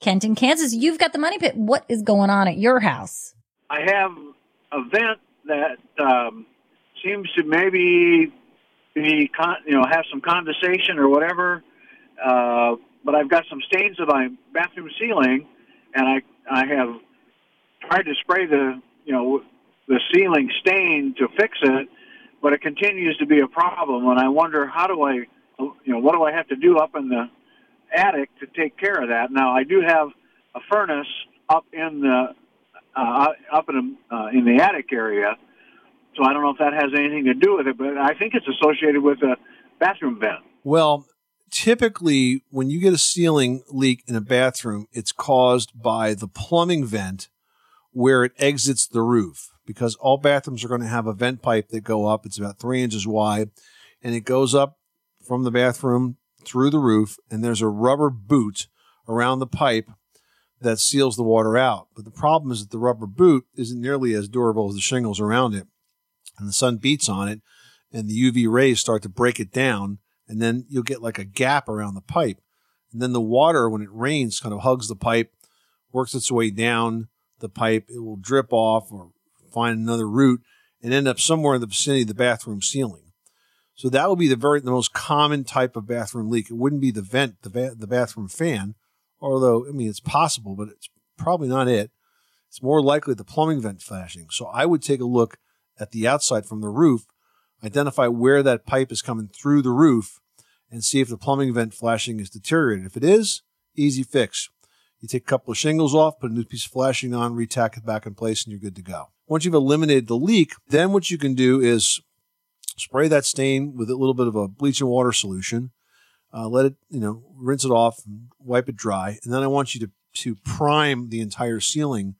Kenton, Kansas, you've got the money pit. What is going on at your house? I have a vent that um, seems to maybe be, con- you know, have some condensation or whatever. Uh, but I've got some stains of my bathroom ceiling, and I I have tried to spray the you know the ceiling stain to fix it, but it continues to be a problem. And I wonder how do I you know what do I have to do up in the attic to take care of that? Now I do have a furnace up in the uh, up in uh, in the attic area, so I don't know if that has anything to do with it, but I think it's associated with a bathroom vent. Well, typically when you get a ceiling leak in a bathroom, it's caused by the plumbing vent where it exits the roof because all bathrooms are going to have a vent pipe that go up. It's about three inches wide and it goes up from the bathroom through the roof and there's a rubber boot around the pipe that seals the water out. But the problem is that the rubber boot isn't nearly as durable as the shingles around it. And the sun beats on it and the UV rays start to break it down and then you'll get like a gap around the pipe. And then the water, when it rains, kind of hugs the pipe, works its way down the pipe. It will drip off or find another route and end up somewhere in the vicinity of the bathroom ceiling. So that would be the very the most common type of bathroom leak. It wouldn't be the vent, the va- the bathroom fan, although I mean it's possible, but it's probably not it. It's more likely the plumbing vent flashing. So I would take a look at the outside from the roof identify where that pipe is coming through the roof and see if the plumbing vent flashing is deteriorated. If it is, easy fix. You take a couple of shingles off, put a new piece of flashing on, retack it back in place, and you're good to go. Once you've eliminated the leak, then what you can do is spray that stain with a little bit of a bleach and water solution. Uh, let it, you know, rinse it off and wipe it dry. And then I want you to, to prime the entire ceiling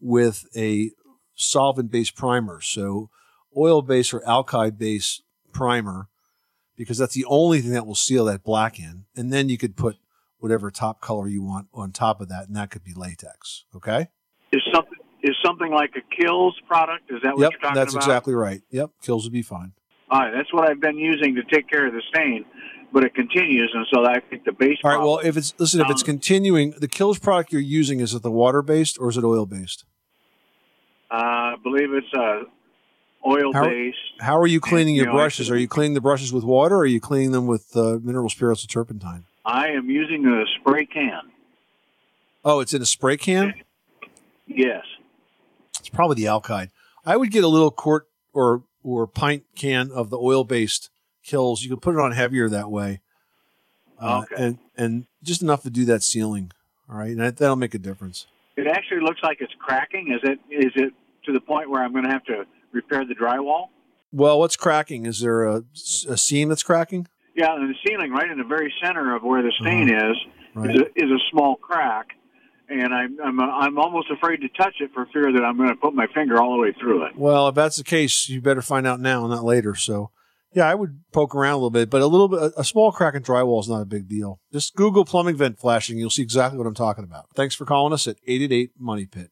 with a solvent based primer. So oil based or alkyd based primer because that's the only thing that will seal that black in. And then you could put whatever top color you want on top of that, and that could be latex. Okay. Is something is something like a Kilz product? Is that what yep, you're talking that's about? That's exactly right. Yep, Kilz would be fine. All right, that's what I've been using to take care of the stain, but it continues, and so I think the base. All right. Well, if it's listen, if it's continuing, the Kilz product you're using is it the water based or is it oil based? uh, I believe it's uh, oil How- based. How are you cleaning you your know, brushes? Are you cleaning the brushes with water or are you cleaning them with uh, mineral spirits or turpentine? I am using a spray can. Oh, it's in a spray can? Yes. It's probably the alkyd. I would get a little quart or or pint can of the oil based Kilz. You can put it on heavier that way. Uh, Okay. And and just enough to do that sealing. All right. And that, that'll make a difference. It actually looks like it's cracking. Is it is it to the point where I'm going to have to repair the drywall? Well, what's cracking? Is there a, a seam that's cracking? Yeah, and the ceiling right in the very center of where the stain is Uh-huh. Right. is, a, is a small crack, and I'm I'm uh, I'm almost afraid to touch it for fear that I'm going to put my finger all the way through it. Well, if that's the case, you better find out now, not later. So, yeah, I would poke around a little bit, but a little bit, a small crack in drywall is not a big deal. Just Google plumbing vent flashing. You'll see exactly what I'm talking about. Thanks for calling us at 888 Money Pit.